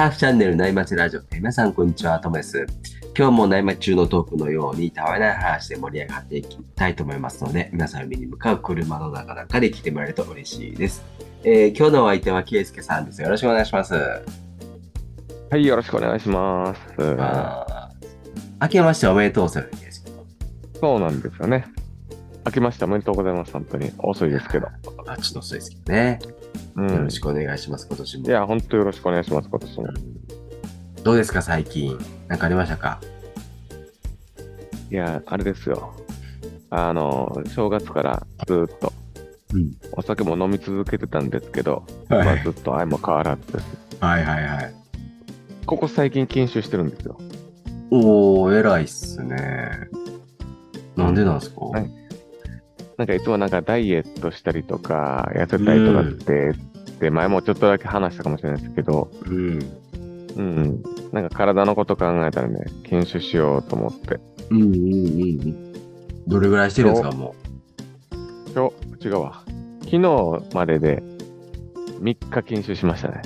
ターフチャンネル内町ラジオ。皆さん、こんにちは。トモです。今日も内町中のトークのように、たわいない話で盛り上がっていきたいと思いますので、皆さん海に向かう車の中なんかで来てもらえると嬉しいです。えー、今日のお相手は、ケイスケさんです。よろしくお願いします。はい、よろしくお願いします。明けましておめでとうございます。そうなんですよね。明けましておめでとうございます。本当に遅いですけど。あ、ちょっと遅いですけどね。うん、よろしくお願いします、今年も。いや、本当よろしくお願いします、今年も。どうですか、最近。何かありましたか？いや、あれですよ。あの、正月からずっと、うん、お酒も飲み続けてたんですけど、はい、まあ、ずっと愛も変わらずです。はいはいはい。ここ最近禁酒してるんですよ。おー、偉いっすね。なんでなんですか、はいなんかいつもなんかダイエットしたりとか、痩せたいとかって、で、前もちょっとだけ話したかもしれないですけど、うん。うん。なんか体のこと考えたらね、禁酒しようと思って。うんうんうんうん。どれぐらいしてるんですか、もう？今日、違うわ。昨日までで3日禁酒しましたね。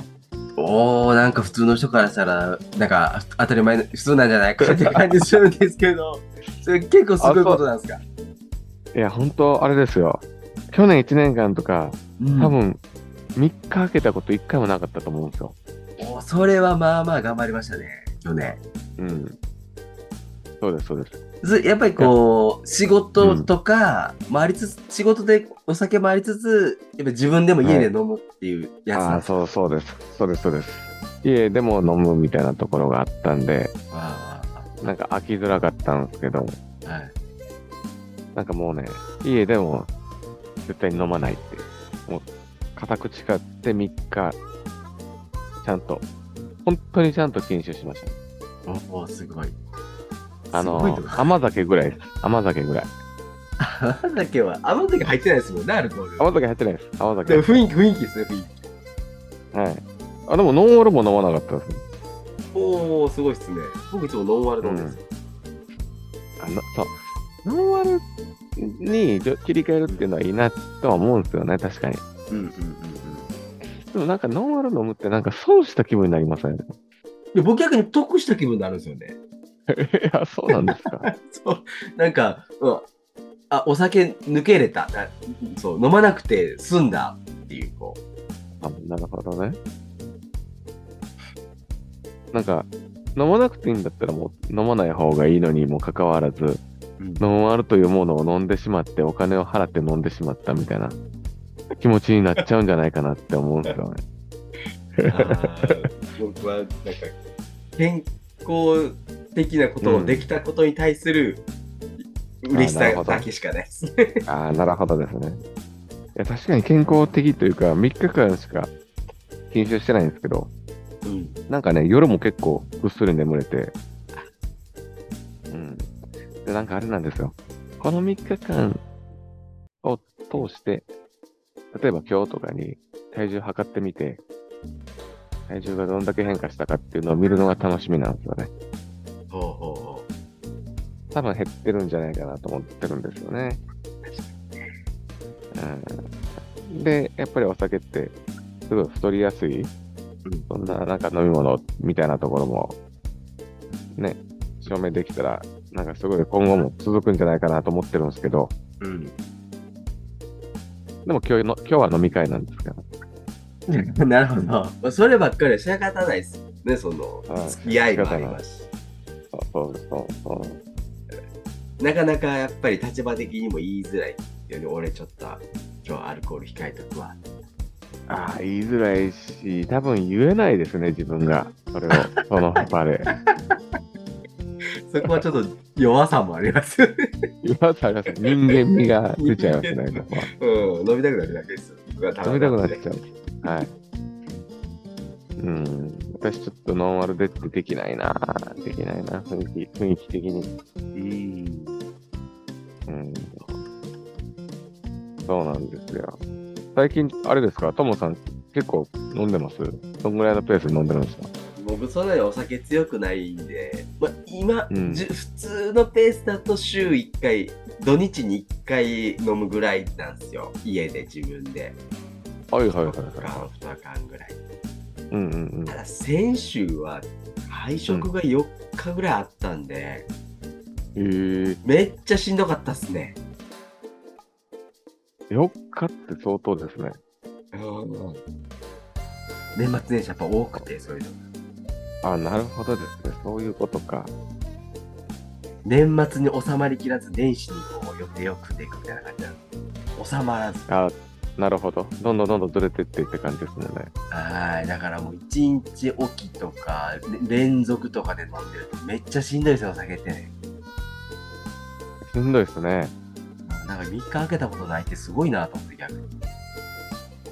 おー、なんか普通の人からしたら、なんか当たり前の、普通なんじゃないかって感じするんですけど、それ結構すごいことなんですか？いや、本当あれですよ。去年1年間とか、うん、多分、3日空けたこと1回もなかったと思うんですよ。おそれはまあまあ頑張りましたね、去年。うん。そうです、そうです。やっぱりこう、仕事とか、回りつつ、うん、仕事でお酒回りつつ、やっぱ自分でも家で飲むっていうやつ、はい、ああ、そうそうです。そうです、そうです。家でも飲むみたいなところがあったんで、なんか飽きづらかったんですけど、はい。なんかもうね、家でも絶対に飲まないって、もう、固く誓って3日、ちゃんと、本当にちゃんと禁酒しました。おお、すごい。あの、甘酒ぐらいです。甘酒ぐらい。甘酒は、甘酒入ってないですもんね、アルコール。甘酒入ってないです。甘酒。でも雰囲気、雰囲気ですね、雰囲気。はい。あ、でもノンアルも飲まなかったです。おお、すごいっすね。僕いつもノンアル飲んでます、うん、あの、そう。ノンアルに切り替えるっていうのはいいなとは思うんですよね、確かに。うんうんうんうん。でもなんかノンアル飲むってなんか損した気分になりません、ね、いや僕逆に得した気分になるんですよね。いや、そうなんですか。そう。なんか、うん、あ、お酒抜けれた。そう、飲まなくて済んだっていう、こう。あ、なるほどね。なんか、飲まなくていいんだったらもう飲まない方がいいのにもかかわらず、ノンアルというものを飲んでしまって、お金を払って飲んでしまったみたいな気持ちになっちゃうんじゃないかなって思うんですよね。僕はなんか健康的なことをできたことに対する嬉しさだけしかないです。あ あ、なるほどですね。いや確かに健康的というか、3日間しか禁酒してないんですけど、うん、なんかね、夜も結構ぐっすり眠れて、で、なんかあれなんですよ。この3日間を通して、例えば今日とかに体重測ってみて、体重がどんだけ変化したかっていうのを見るのが楽しみなんですよね。ほうほうほう。多分減ってるんじゃないかなと思ってるんですよね。うん、で、やっぱりお酒ってすごい太りやすい、そんななんか飲み物みたいなところもね、証明できたらなんかすごい今後も続くんじゃないかなと思ってるんですけど、うん。でも今日の今日は飲み会なんですけど。なるほど。そればっかりは仕方ないですね、その、付き合いもありますし。そうそうそう。なかなかやっぱり立場的にも言いづらいよね。俺ちょっと今日アルコール控えとくわ。ああ、言いづらいし、多分言えないですね、自分が。それを、その場で。そこはちょっと弱さもありますよね。弱さあります。人間味が出ちゃいますね。うん、飲みたくなるだけです。飲みたくなっちゃう。はい。うん、私ちょっとノンアルでってできないな。できないな、雰囲気、雰囲気的に。うん。そうなんですよ。最近、あれですか、ともさん結構飲んでます？どんぐらいのペースで飲んでるんですか？僕そんなにお酒強くないんで、まあ、今、うん、普通のペースだと週1回土日に1回飲むぐらいなんですよ家で自分ではいはいはいはい缶2缶ぐらい、ううんうんうん。ただ先週は配食が4日ぐらいあったんで、えー、めっちゃしんどかったっすね。4日って相当ですね。年末年始やっぱ多くて、そういうの。あ、なるほどですね。そういうことか。年末に収まりきらず年始にこう予定を組んでいくみたいな感じなんです収まらず。あ、なるほど。どんどんどんどんずれてっていって感じですもんね。はい。だからもう一日おきとか、れ連続とかで飲んでるとめっちゃしんどいですよ、お酒ってね。しんどいですね。なんか3日空けたことないってすごいなと思って逆に。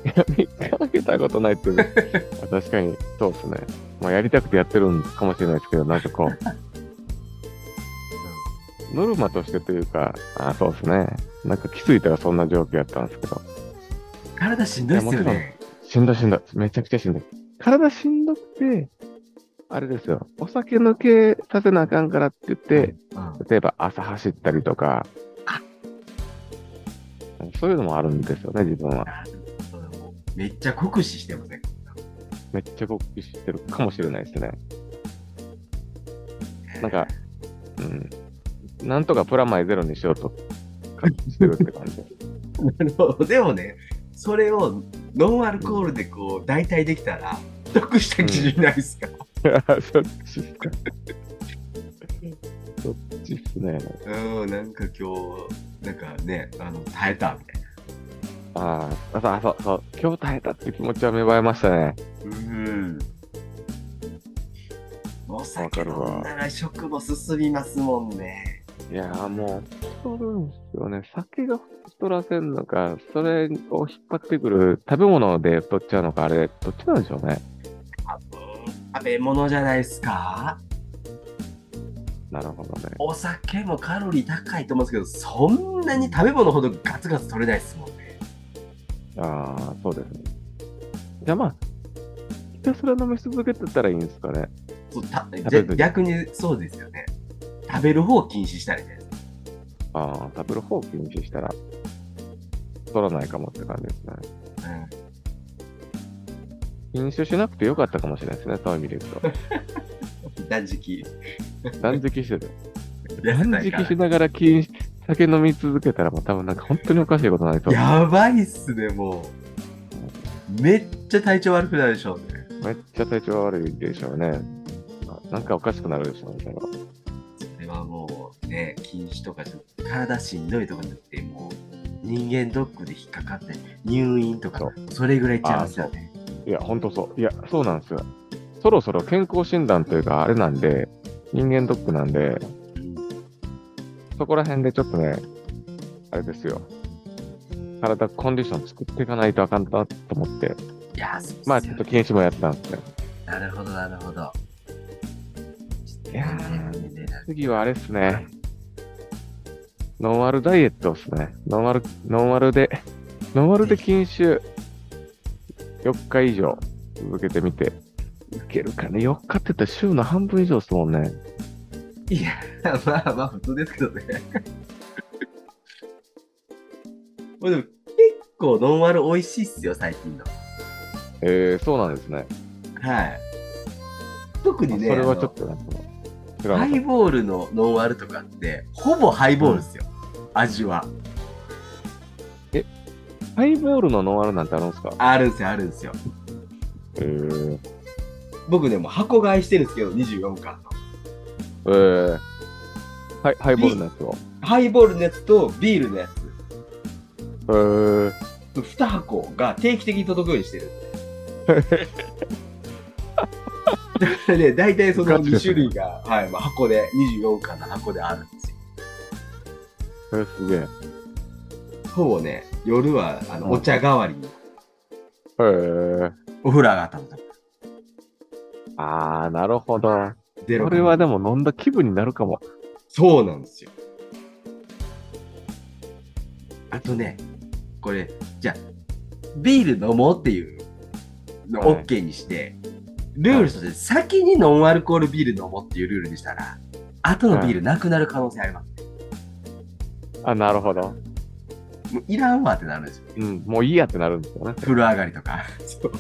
いや、3日開けたことないっていう。確かに、そうですね。まあ、やりたくてやってるんかもしれないですけど、なんかこう、ノルマとしてというか、あそうですね。なんか気づいたらそんな状況やったんですけど、体しんどいっすよね。しんどいしんどい。めちゃくちゃしんどい。体しんどくて、あれですよ。お酒抜けさせなあかんからって言って、うん例えば朝走ったりとか、そういうのもあるんですよね、自分は。めっちゃ酷使してますね。めっちゃ酷使してるかもしれないですね。なんか、うん。なんとかプラマイゼロにしようと感じしてるって感じ。なるほど。でもね、それをノンアルコールでこう代替できたら、得した気じゃないですか？そっちっすか。そっちっすね。うん、なんか今日、なんかね、あの、耐えたみたいな。ああ、そうそうそう。今日耐えたって気持ちは芽生えましたね。うん。お酒飲んだら食も進みますもんね。いやーもう、太るんですよね。酒が太らせんのか、それを引っ張ってくる食べ物で太っちゃうのか、あれ、どっちなんでしょうね。食べ物じゃないですかなるほどね。お酒もカロリー高いと思うんですけど、そんなに食べ物ほどガツガツ取れないですもんね。ああ、そうですね。じゃあまあ、ひたすら飲み続けてたらいいんですかね。そうた逆にそうですよね。食べる方を禁止したらいいじゃないですか。ああ、食べる方を禁止したら、取らないかもって感じですね。禁酒しなくてよかったかもしれないですね、そういう意味で言ううん。断食。と。断食してて。や断食しながら禁酒飲み続けたら、もう多分なんか本当におかしいことになりそう。やばいっすね、もう。めっちゃ体調悪くなるでしょうね。めっちゃ体調悪いでしょうね。なんかおかしくなるでしょうね。それはもうね、禁止とかじゃ体しんどいとかじゃなくて、もう人間ドックで引っかかって入院とかそ、それぐらいいっちゃいますよね。いや、ほんとそう。いや、そうなんですよ。そろそろ健康診断というか、あれなんで、人間ドックなんで、うんそこら辺でちょっとね、あれですよ。体コンディション作っていかないとあかんなと思って、いや、そうまあちょっと禁止もやったんですね。なるほど、なるほど。いや次はあれっすね。ノンアルダイエットっすね。ノンアル、ノンアルで、ノンアルで禁酒4日以上続けてみて、いけるかね ?4 日って言ったら週の半分以上っすもんね。いや、まあまあ普通ですけどね。まあでも結構ノンアル美味しいっすよ、最近の。えー、そうなんですね。はい。特にね、それはちょっとなんか知らなかっハイボールのノンアルとかって、ほぼハイボールですよ、味は。たハイボールのノンアルなんてあるんですか？あるんですよ、あるんですよ。えー、僕ね、もう箱買いしてるんですけど、24巻の。えー、はい、ハイボールのやつを。ハイボールのやつとビールのやえー、つ、2箱が定期的に届くようにしてる。だからね、大体その2種類が、はい、まあ、箱で、24巻の箱であるんですよ。それすげえ。ほぼね、夜はあのうんお茶代わりにえー、お風呂上がったのとか。あー、なるほど。ゼロこれはでも飲んだ気分になるかも。そうなんですよ。あとね、これ、じゃあ、ビール飲もうっていうのをはい OK にして、ルールとして先にノンアルコールビール飲もうっていうルールにしたら、後のビールなくなる可能性あります。あ、なるほど。もういらんわってなるんですよ。うん、もういいやってなるんですよね。風呂上がりとか。そう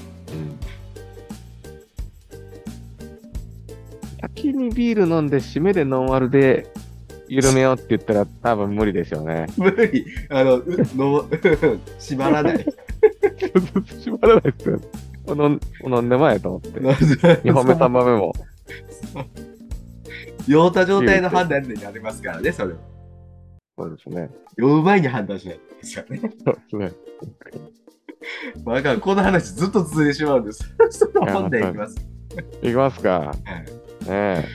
先にビール飲んで、締めでノンアルで緩めようって言ったら多分無理でしょうね。無理。あの、の縛 らない。縛らないですよ。飲飲んでまえと思って。2本目、3番目も。酔った状態の判断でなりますからね、それは。そうですね。酔う前に判断しないとですよね。そうですね。まあ、この話ずっと続いてしまうんです。その本でいきます。いきますか。はい。ね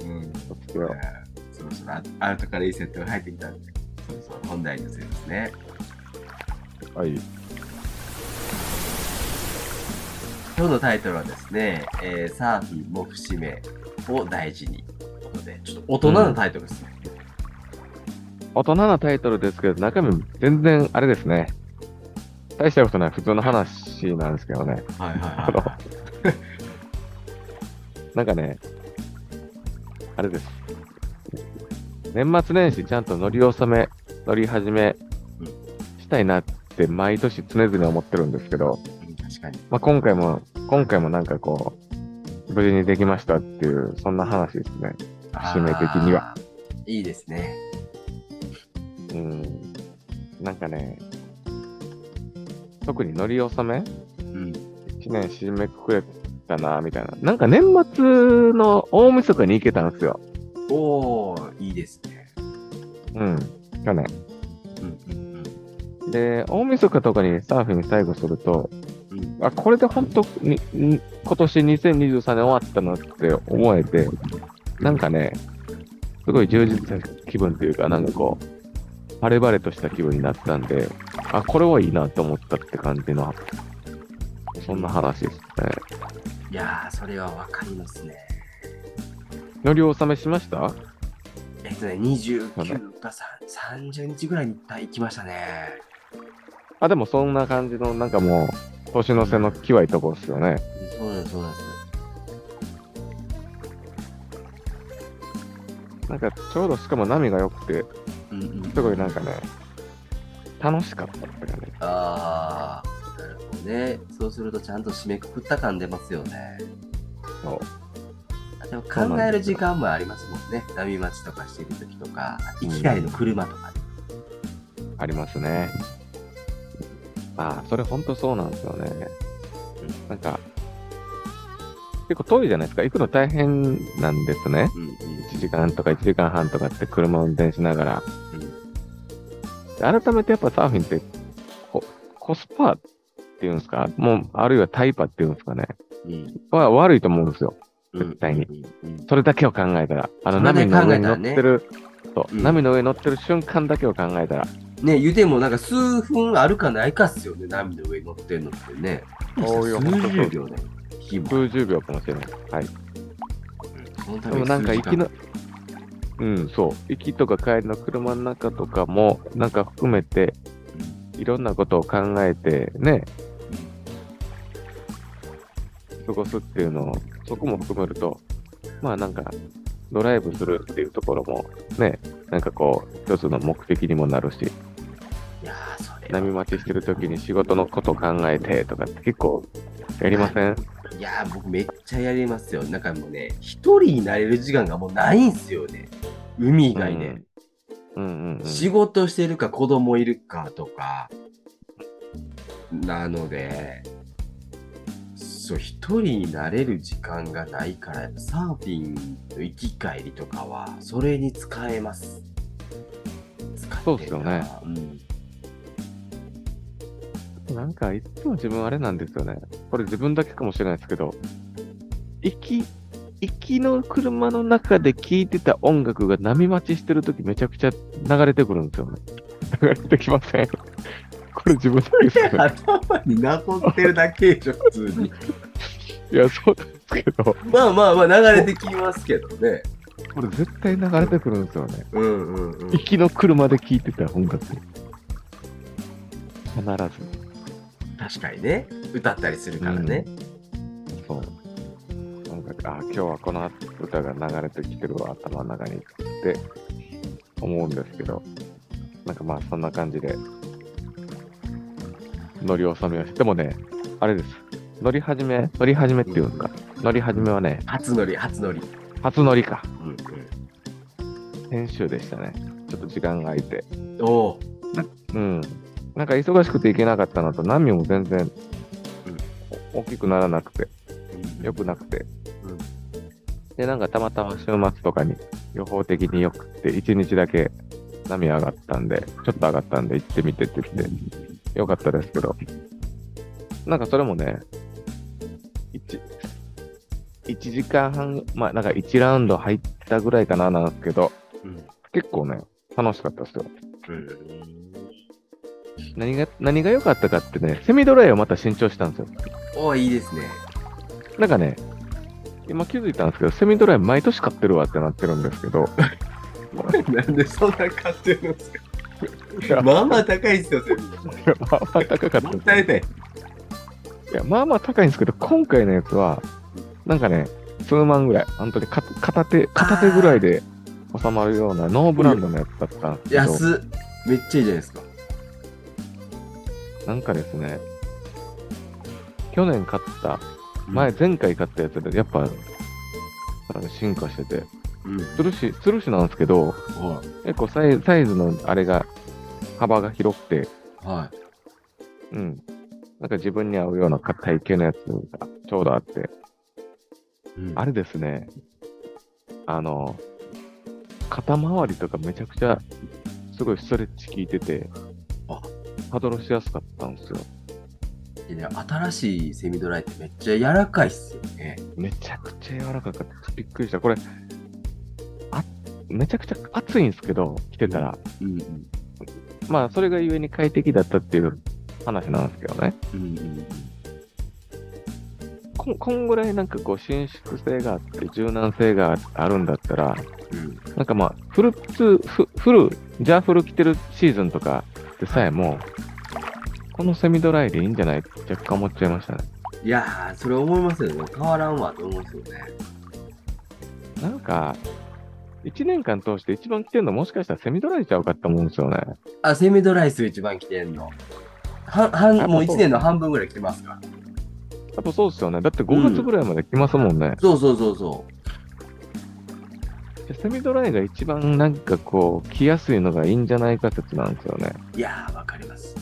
え。うん。そろそろアウトからいいセットが入ってきたんで、そろそろ本題に移りますね。はい。今日のタイトルはですね、えー、サーフィンも節目を大事に。ということで、ちょっと大人のタイトルですね。うん、大人のタイトルですけど、中身全然あれですね。大したことない普通の話なんですけどね。はいはいはい、はい。なんかね、あれです。年末年始ちゃんと乗り納め、乗り始めしたいなって毎年常々思ってるんですけど、確かに。まあ、今回も、今回もなんかこう、無事にできましたっていう、そんな話ですね。締め的には。いいですね。うん。なんかね、特に乗り納めうん。一年締めくくれたな、みたいな。なんか年末の大晦日に行けたんですよ。おー、いいですね。うん、去年。ん。で、大晦日とかにサーフィン最後すると、うん、あ、これで本当に、今年2023年終わったなって思えて、なんかね、すごい充実した気分というか、なんかこう、晴れ晴れとした気分になったんで、あ、これはいいなと思ったって感じの、そんな話ですね。いやー、それはわかりますね。乗り納めしました？えっとね、29か30日ぐらいに行きましたね。あ、でもそんな感じの、なんかもう、年の瀬の際いとこですよね。そうです、そうです。なんかちょうどしかも波が良くて、うんうん、すごいなんかね、楽しかったってね。ああ、ね。そうするとちゃんと締めくくった感出ますよね。そう。でも考える時間もありますもんね。波待ちとかしてる時とか、行き帰りの車とか、うん、ありますね。ああ、それほんとそうなんですよね。うん、なんか、結構遠いじゃないですか。行くの大変なんですね。うんうん、1時間とか1時間半とかって車を運転しながら。うん、改めてやっぱサーフィンってコスパっていうんですか、もう、あるいはタイパっていうんですかね。うん、は悪いと思うんですよ。絶対に。それだけを考えたら。あの、波の上に乗ってる、そう、波の上に乗ってる瞬間だけを考えたら。ね、言うてもなんか数分あるかないかっすよね、波の上に乗ってるのってね。そういう、数十秒ね。数十秒かもしれない。はい。でもなんか行きの、うん、そう。行きとか帰りの車の中とかも、なんか含めて、いろんなことを考えて、ね、過ごすっていうのを、そこも含めると、まあなんか、ドライブするっていうところも、ね、なんかこう、一つの目的にもなるし、いやそれ波待ちしてる時に仕事のこと考えてとかって結構やりません？いや僕めっちゃやりますよ。なんかもうね、一人になれる時間がもうないんすよね。海以外ね。うんうんうん、仕事してるか子供いるかとか。なので、そう、一人になれる時間がないから、サーフィンの行き帰りとかは、それに使えます。そうですよね。うんなんか、いつも自分あれなんですよね。これ自分だけかもしれないですけど、行き、行きの車の中で聴いてた音楽が波待ちしてるときめちゃくちゃ流れてくるんですよね。流れてきません？これ自分だけですか、ね、頭に残ってるだけでしょ、普通に。いや、そうですけど。まあまあまあ、流れてきますけどね。これ絶対流れてくるんですよね。うんうんうん。行きの車で聴いてた音楽。必ず。確かにね。歌ったりするからね。うん、そう。なんか、あ、今日はこの歌が流れてきてるわ、頭の中にって思うんですけど、なんかまあそんな感じで、乗り納めをして、でもね、あれです。乗り始め、乗り始めっていうんですか。乗り始めはね、初乗り、初乗り。初乗りか。うん、うん。先週でしたね。ちょっと時間が空いて。おお。うん。なんか忙しくて行けなかったのと、波も全然、うん、大きくならなくて、良くなくて。うん。で、なんかたまたま週末とかに予報的に良くて、1日だけ波上がったんで、ちょっと上がったんで行ってみてって言って、よかったですけど、なんかそれもね、1、1時間半、まあなんか1ラウンド入ったぐらいかななんですけど、うん、結構ね、楽しかったですよ。うん、何が、何が良かったかってね、セミドライをまた新調したんですよ。おいいですね。なんかね、今気づいたんですけど、セミドライ毎年買ってるわってなってるんですけど、なんでそんな買ってるんですか？まあまあ高いですよ、セミドライ。まあまあ高かった。もったいない。いや、まあまあ高いんですけど、今回のやつは、なんかね、数万ぐらい、本当に片手、片手ぐらいで収まるようなノーブランドのやつだったんですけど。安めっちゃいいじゃないですか。なんかですね、去年買った、前、前回買ったやつで、やっぱ、進化してて、うん、つるし、つるしなんですけど、結構サイサイズのあれが、幅が広くて、はい。うん。なんか自分に合うような体型のやつがちょうどあって、うん、あれですね、あの、肩周りとかめちゃくちゃすごいストレッチ効いてて、あパドルしやすかったんですよ。いや新しいセミドライってめっちゃ柔らかいっすよね。めちゃくちゃ柔らかかった。びっくりした。これ、あめちゃくちゃ暑いんですけど、着てたら。うん、うん、まあ、それがゆえに快適だったっていう話なんですけどね。うんうんここんぐらいなんかこう伸縮性があって柔軟性があるんだったら、うん、なんかまあフルツフフルジャーフル着てるシーズンとかでさえもこのセミドライでいいんじゃないって若干思っちゃいましたね。いやーそれ思いますよね。変わらんわと思うんですよね。なんか1年間通して一番着てるのもしかしたらセミドライちゃうかって思うんですよねあセミドライス一番着てんのははもう1年の半分ぐらい来てますか？やっぱそうですよね。だって5月ぐらいまで来ますもんね。うん、そうそうそうそう。セミドライが一番なんかこう、来やすいのがいいんじゃないか説なんですよね。いやー、わかります。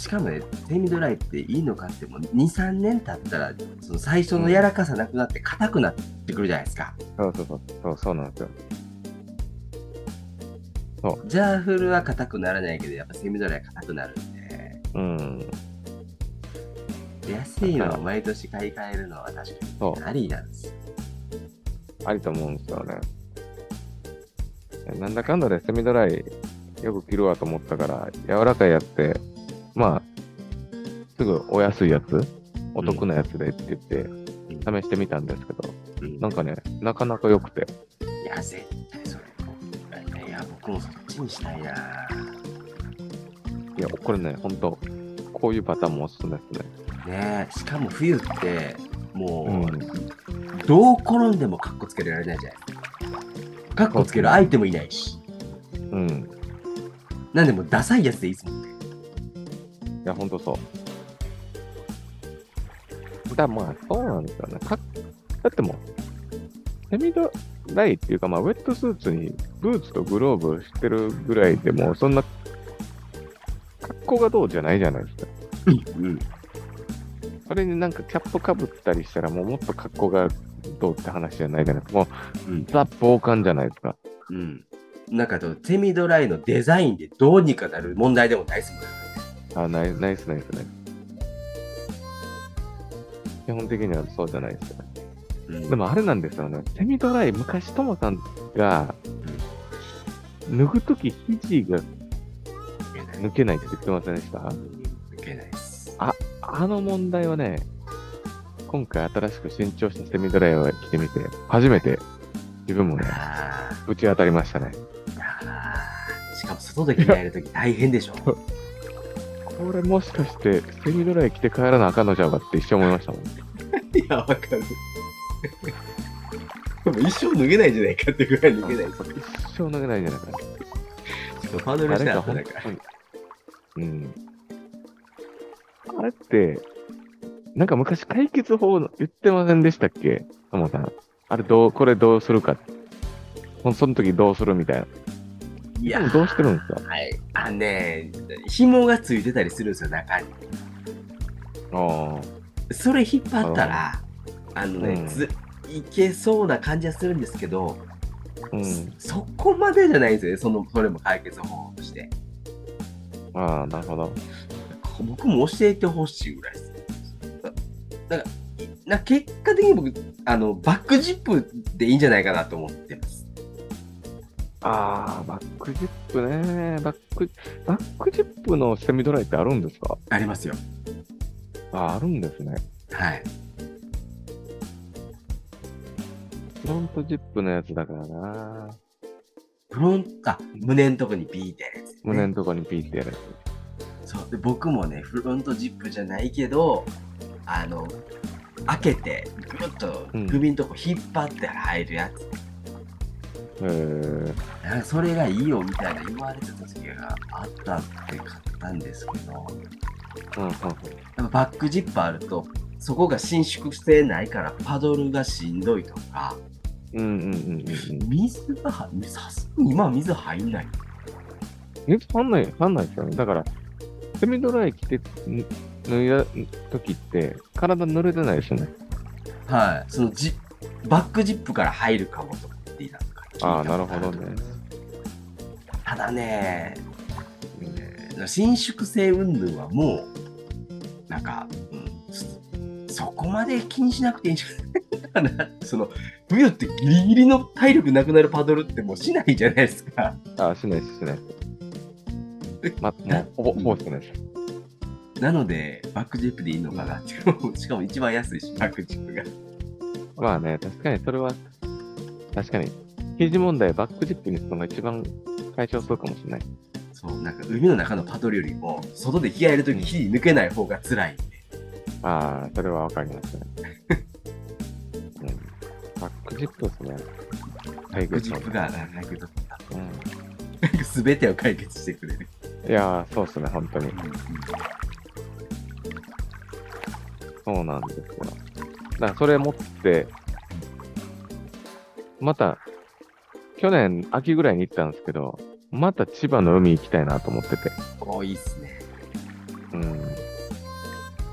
しかもね、セミドライっていいのかっても2、3年経ったら、その最初の柔らかさなくなって硬くなってくるじゃないですか。うん、そうそうそう、そうなんですよ。そうジャーフルは硬くならないけど、やっぱセミドライは硬くなるんで。うん。安いのを毎年買い替えるのは確かにありなんですよ。ありと思うんですよね。なんだかんだでセミドライよく着るわと思ったから、柔らかいやつで、まあ、すぐお安いやつ、お得なやつでって言って、試してみたんですけど、うん、なんかね、なかなか良くて。いや、絶対それ。いや、僕もそっちにしたいな。いや、これね、ほんと、こういうパターンもおすすめですね。ねしかも冬って、もう、うん、どう転んでもカッコつけられないじゃないカッコつける相手もいないし。うん。なんでもダサいやつでいいっすもや、ほんとそう。だまあ、そうなんですよね。かだってもう、セミドライっていうか、まあ、ウェットスーツにブーツとグローブしてるぐらいでも、そんな好がどうじゃないじゃないですか。うん。それになんかキャップかぶったりしたら、もうもっと格好がどうって話じゃないじゃないですか。もう、うん、ザ・防寒じゃないですか。うん。なんかと、セミドライのデザインでどうにかなる問題でもないっすもんね。あ、ない、ないっす、ないっすね。基本的にはそうじゃないですよね。うん、でもあれなんですよね。セミドライ、昔ともさんが、脱ぐとき肘が抜けないって言ってませんでした？抜けないです。あ、あの問題はね、今回新しく新調したセミドライを着てみて、初めて自分もね、打ち当たりましたね。しかも外で着替えるとき大変でしょ。これもしかしてセミドライ着て帰らなあかんのちゃうかって一生思いましたもん。いや、わかる。でも一生脱げないんじゃないかってぐらい脱げない一生脱げないんじゃないか。ちょっとハードルしたなんか。うん。あれって、なんか昔解決法言ってませんでしたっけ？ともさん。あれどう、これどうするか。その時どうするみたいな。いやどうしてるんですか？はい。あのね、紐がついてたりするんですよ、中に。ああ。それ引っ張ったら、あのね、うん、ずいけそうな感じはするんですけど、うん、そこまでじゃないんですよね、そのそれも解決方法として。ああ、なるほど。僕も教えてほしいぐらいです。だからな結果的に僕あの、バックジップでいいんじゃないかなと思ってます。ああ、バックジップね。バック、バックジップのセミドライってあるんですか？ありますよ。あ、あるんですね。はい。フロントジップのやつだからな。フロント、あ、胸のとこにピーってやるやつ、ね、胸のとこにピーってやるやつ。そう。で、僕もね、フロントジップじゃないけど、あの、開けて、ぐるっと首のとこ引っ張って入るやつ。へ、うん、それがいいよみたいな言われてた時があったって買ったんですけど、うんうん、バックジップあるとそこが伸縮性ないからパドルがしんどいとか、うんうんうんうん、水がさすがに今は水入んない。水入んない。入んないですよね。だからセミドライ着て脱いだ時って、体濡れてないですよね。はい。そのジバックジップから入るかもとかああ、なるほどね。ただね、伸縮性云々はもう、なんか、うん、そこまで気にしなくていいんじゃないかな。その、冬ってギリギリの体力なくなるパドルってもうしないじゃないですか。ああ、しないです、しないです。ま、もう、ほぼ、ほぼしないです。なので、バックジップでいいのかなっていう。しかも一番安いし、バックジップが。まあね、確かにそれは、確かに、刑事問題バックジップにするのが一番解消するかもしれない。そう、なんか海の中のパドルよりも、外で着替えるとき火抜けない方が辛いんで。ああ、それはわかりますね。うん、バックジップですね。バックジップが解決だった。うん。すべてを解決してくれる。いやー、そうっすね、本当に。うんそうなんですよ。だからそれ持って、また、去年秋ぐらいに行ったんですけど、また千葉の海行きたいなと思ってて。おいいっすね。うん。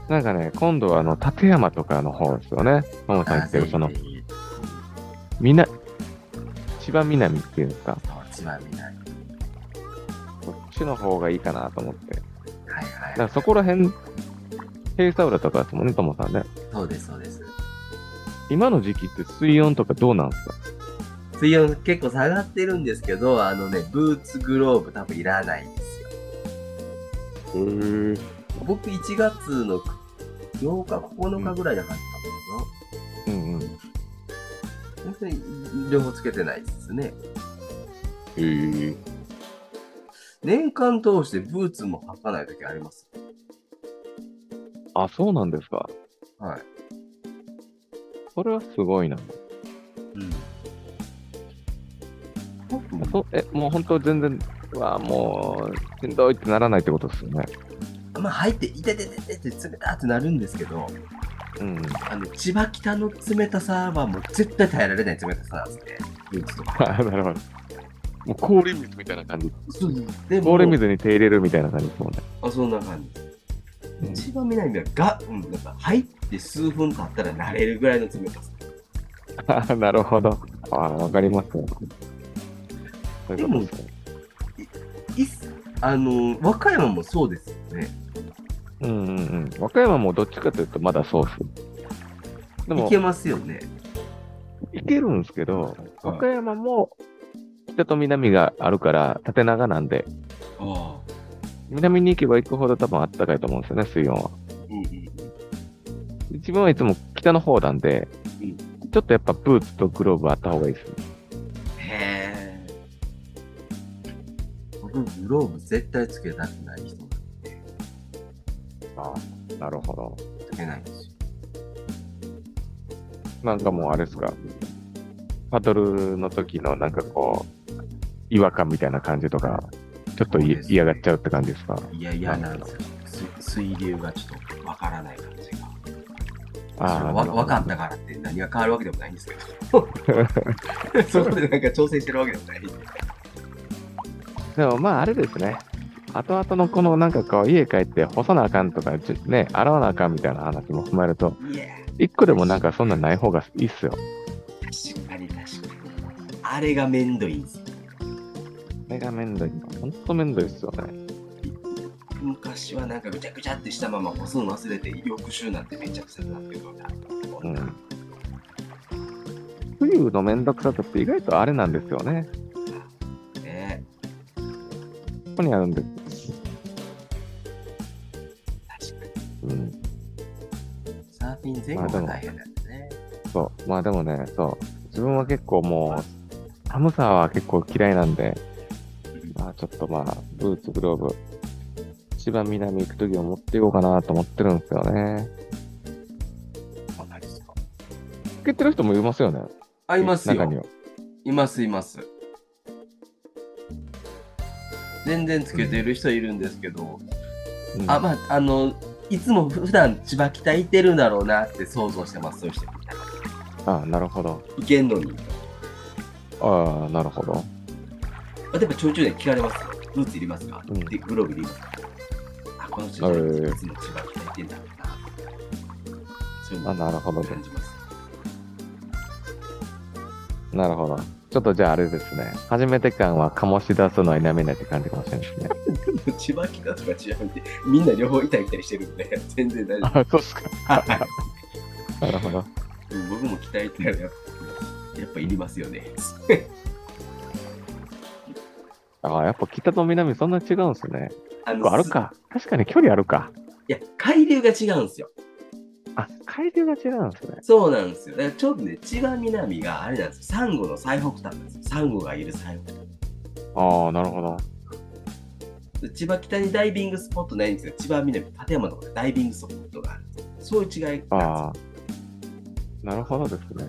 なんかね、今度はあの、立山とかの方ですよね。ももさん言ってる、その、みな、千葉南っていうんですか？千葉南。こっちの方がいいかなと思って。はいはい、はい。だからそこら辺ヘイサウラとかですもんね、ともさんね。そうです、そうです。今の時期って水温とかどうなんですか？水温結構下がってるんですけど、あのね、ブーツ、グローブ多分いらないんですよ。へー。僕1月の8日、9日ぐらいだかったもんな。うんうん。本当に両方つけてないですね。へー。年間通してブーツも履かない時あります。あ、そうなんですか。はい。それはすごいな。うん。そえ、もう本当全然、わもう、しんどいってならないってことですよね。まあ、入って、いててててって冷たってなるんですけど、うん。あの、千葉北の冷たさはもう絶対耐えられない冷たさなんですね。なるほど。もう氷水みたいな感じ。そうで氷水に手入れるみたいな感じですもんね。あ、そんな感じ。一番南はが、うん、なんか入って数分経ったら慣れるぐらいの冷たさ。あ なるほど。ああ、わかりますよ。でも、いあの、和歌山もそうですよね。うんうんうん。和歌山もどっちかというとまだそうっす。でも、いけますよね。いけるんですけど、和歌山も北と南があるから縦長なんで、ああ南に行けば行くほど多分暖かいと思うんですよね、水温は。うんうん、自分はいつも北の方なんで、うん、ちょっとやっぱブーツとグローブあった方がいいですね。僕、グローブ絶対つけたくない人なんで。ああ、なるほど。つけないんですよ。なんかもうあれですか、パドルの時のなんかこう、違和感みたいな感じとか、ちょっと嫌がっちゃうって感じですか？いや、嫌なんですよ。水流がちょっとわからない感じが。あわ分かったからって何が変わるわけでもないんですけど。そこでなんか調整してるわけでもない。でもまああれですね。後々のこのなんかこう家帰って干さなあかんとかね、洗わなあかんみたいな話も踏まえると、一個でもなんかそんなんない方がいいっすよ。確かに確かに。あれがめんどいんですよ。あれがめんどい。ほんとめんどいっすよね。昔はなんかぐちゃぐちゃってしたまま干すの忘れて翌週なんてめちゃくちゃになってるのが、うん、冬のめんどくささって意外とあれなんですよね。ねここにあるんです。確かに。うん。サーフィン前後が大変なんですね。そう。まあでもね、そう。自分は結構もう、寒さは結構嫌いなんで、まあちょっとまあ、ブーツ、グローブ、一番南行くときを持っていこうかなと思ってるんですよね。あ、何ですかつけてる人もいますよね。あ、いますよ。中には。います、います。全然つけてる人いるんですけど、うん、あ、まあ、あの、いつも普段千葉北いてるんだろうなって想像してます、そういう人ああ、なるほど。いけんのに。ああ、なるほど。例えばちょいちょいで聞かれますよ。ブーツいりますか、うん、でグローブいりますか？この人いつも千葉北行ってんだろうな。そういうのあなるほど感じます。なるほど。ちょっとじゃああれですね。初めて感は醸し出すのは否めないって感じかもしれないですね。千葉北とか千葉て、みんな両方いたり来たりしてるんで、全然大丈夫。あ、そうっすか。なるほど。僕も期待ってやっぱやっぱいりますよね。ああ、やっぱ北と南そんな違うんですね。あのあるか。確かに距離あるか。いや、海流が違うんですよ。あ、海流が違うんですね。そうなんですよ。だからちょっとね、千葉南があれなんですよ。サンゴの最北端なんですよ。サンゴがいる最北端。ああ、なるほど。千葉北にダイビングスポットないんですけど、千葉南、館山のところでダイビングスポットがある。そういう違いああ、なるほどですね。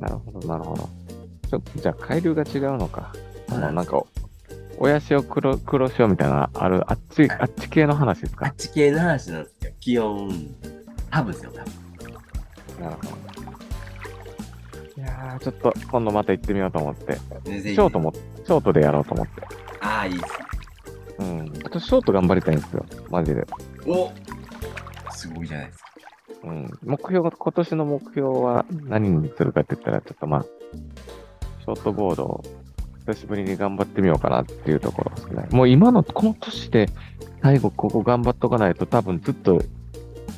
なるほど、なるほど。ちょっと、じゃあ、海流が違うのか。あの、なんか、親潮黒黒潮みたいなある、あっち、あっち系の話ですか？あっち系の話なんですよ。気温、多分ですよ、多分。なるほど。いやー、ちょっと今度また行ってみようと思って。ショートも、ショートでやろうと思って。ああ、いいっすね。うん。あとショート頑張りたいんですよ。マジで。おすごいじゃないですか。うん。目標、今年の目標は何にするかって言ったら、ちょっとまあ、ショートボードを久しぶりに頑張ってみようかなっていうところですね。もう今の、この年で最後ここ頑張っとかないと多分ずっと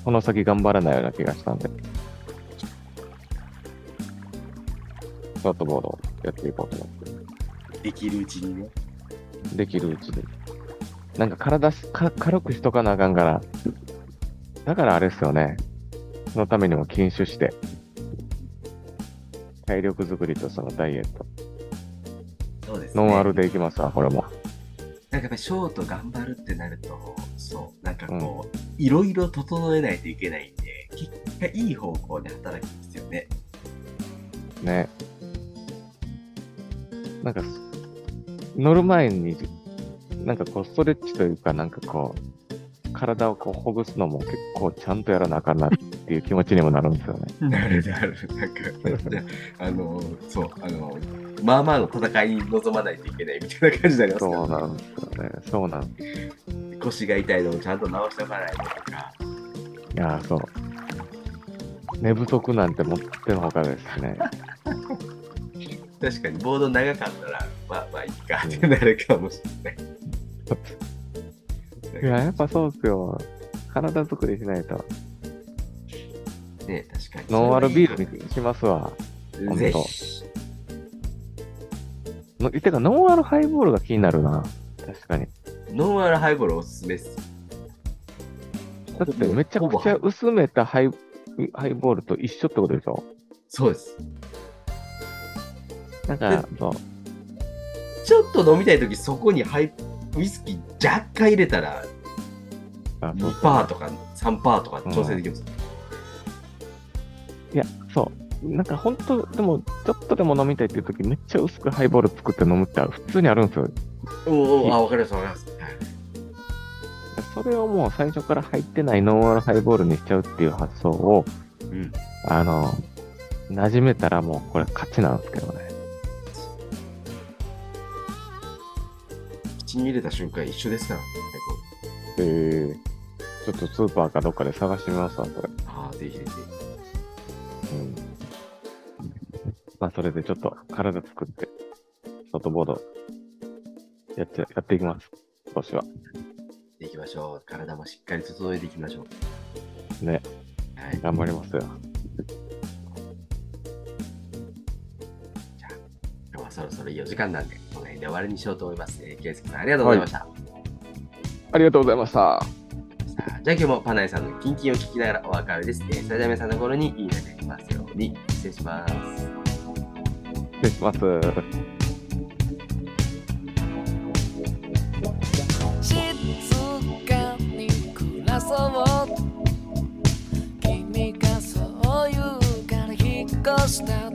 この先頑張らないような気がしたんで。ショートボードをやっていこうと思って。できるうちにね。できるうちに。なんか体か軽くしとかなあかんから。だからあれですよね。そのためにも禁酒して。体力作りとそのダイエット。ノンアルでいきますわ、これも。なんかやっぱりショート頑張るってなると、そう、なんかこう、いろいろ整えないといけないんで、結果いい方向で働くんですよね。ね。なんか、乗る前に、なんかこう、ストレッチというか、なんかこう、体をこうほぐすのも結構ちゃんとやらなあかんなっていう気持ちにもなるんですよね。なるなる。なんか、あの、そう、あの、まあまあの戦いに臨まないといけないみたいな感じになりますから、ね、そうなんですよね。そうなん腰が痛いのをちゃんと直しておかないととか。いやそう。寝不足なんて持ってのほかですね。確かに、ボード長かったら、まあまあいいかってなるかもしれない。いや、やっぱそうっすよ。体作りしないと。ね確かに。ノンアルビールにしますわ。ぜひ。てか、ノンアルハイボールが気になるな。確かに。ノンアルハイボールおすすめっす。だってめちゃくちゃ薄めたハイハイボールと一緒ってことでしょ？そうです。なんか、そう。ちょっと飲みたいとき、そこにハイウイスキー若干入れたら、2%とか3%とか調整できます、うん、いや、そう。なんか本当、でも、ちょっとでも飲みたいっていう時めっちゃ薄くハイボール作って飲むって普通にあるんですよ。おお、あ、わかります、わかります。それをもう最初から入ってないノンアルハイボールにしちゃうっていう発想を、うん、あの、馴染めたらもうこれ勝ちなんですけどね。口に入れた瞬間一緒ですからね、えー、ちょっとスーパーかどっかで探してみますわ、それ。ああ、ぜひぜひ。それでちょっと体作って、ショートボードやっちゃ、やっていきます。今年は。いきましょう。体もしっかり整えていきましょう。ね。はい。頑張りますよ。じゃあ、今日はそろそろいいお時間なんで、この辺で終わりにしようと思います。えー、ケイスケさん、ありがとうございました。はい、ありがとうございました。じゃあ今日もパナイさんのキンキンを聞きながらお別れです。えー、それでは皆さんの頃にいいねできますように。失礼します。失礼します。そう君がそう言うから引っ越した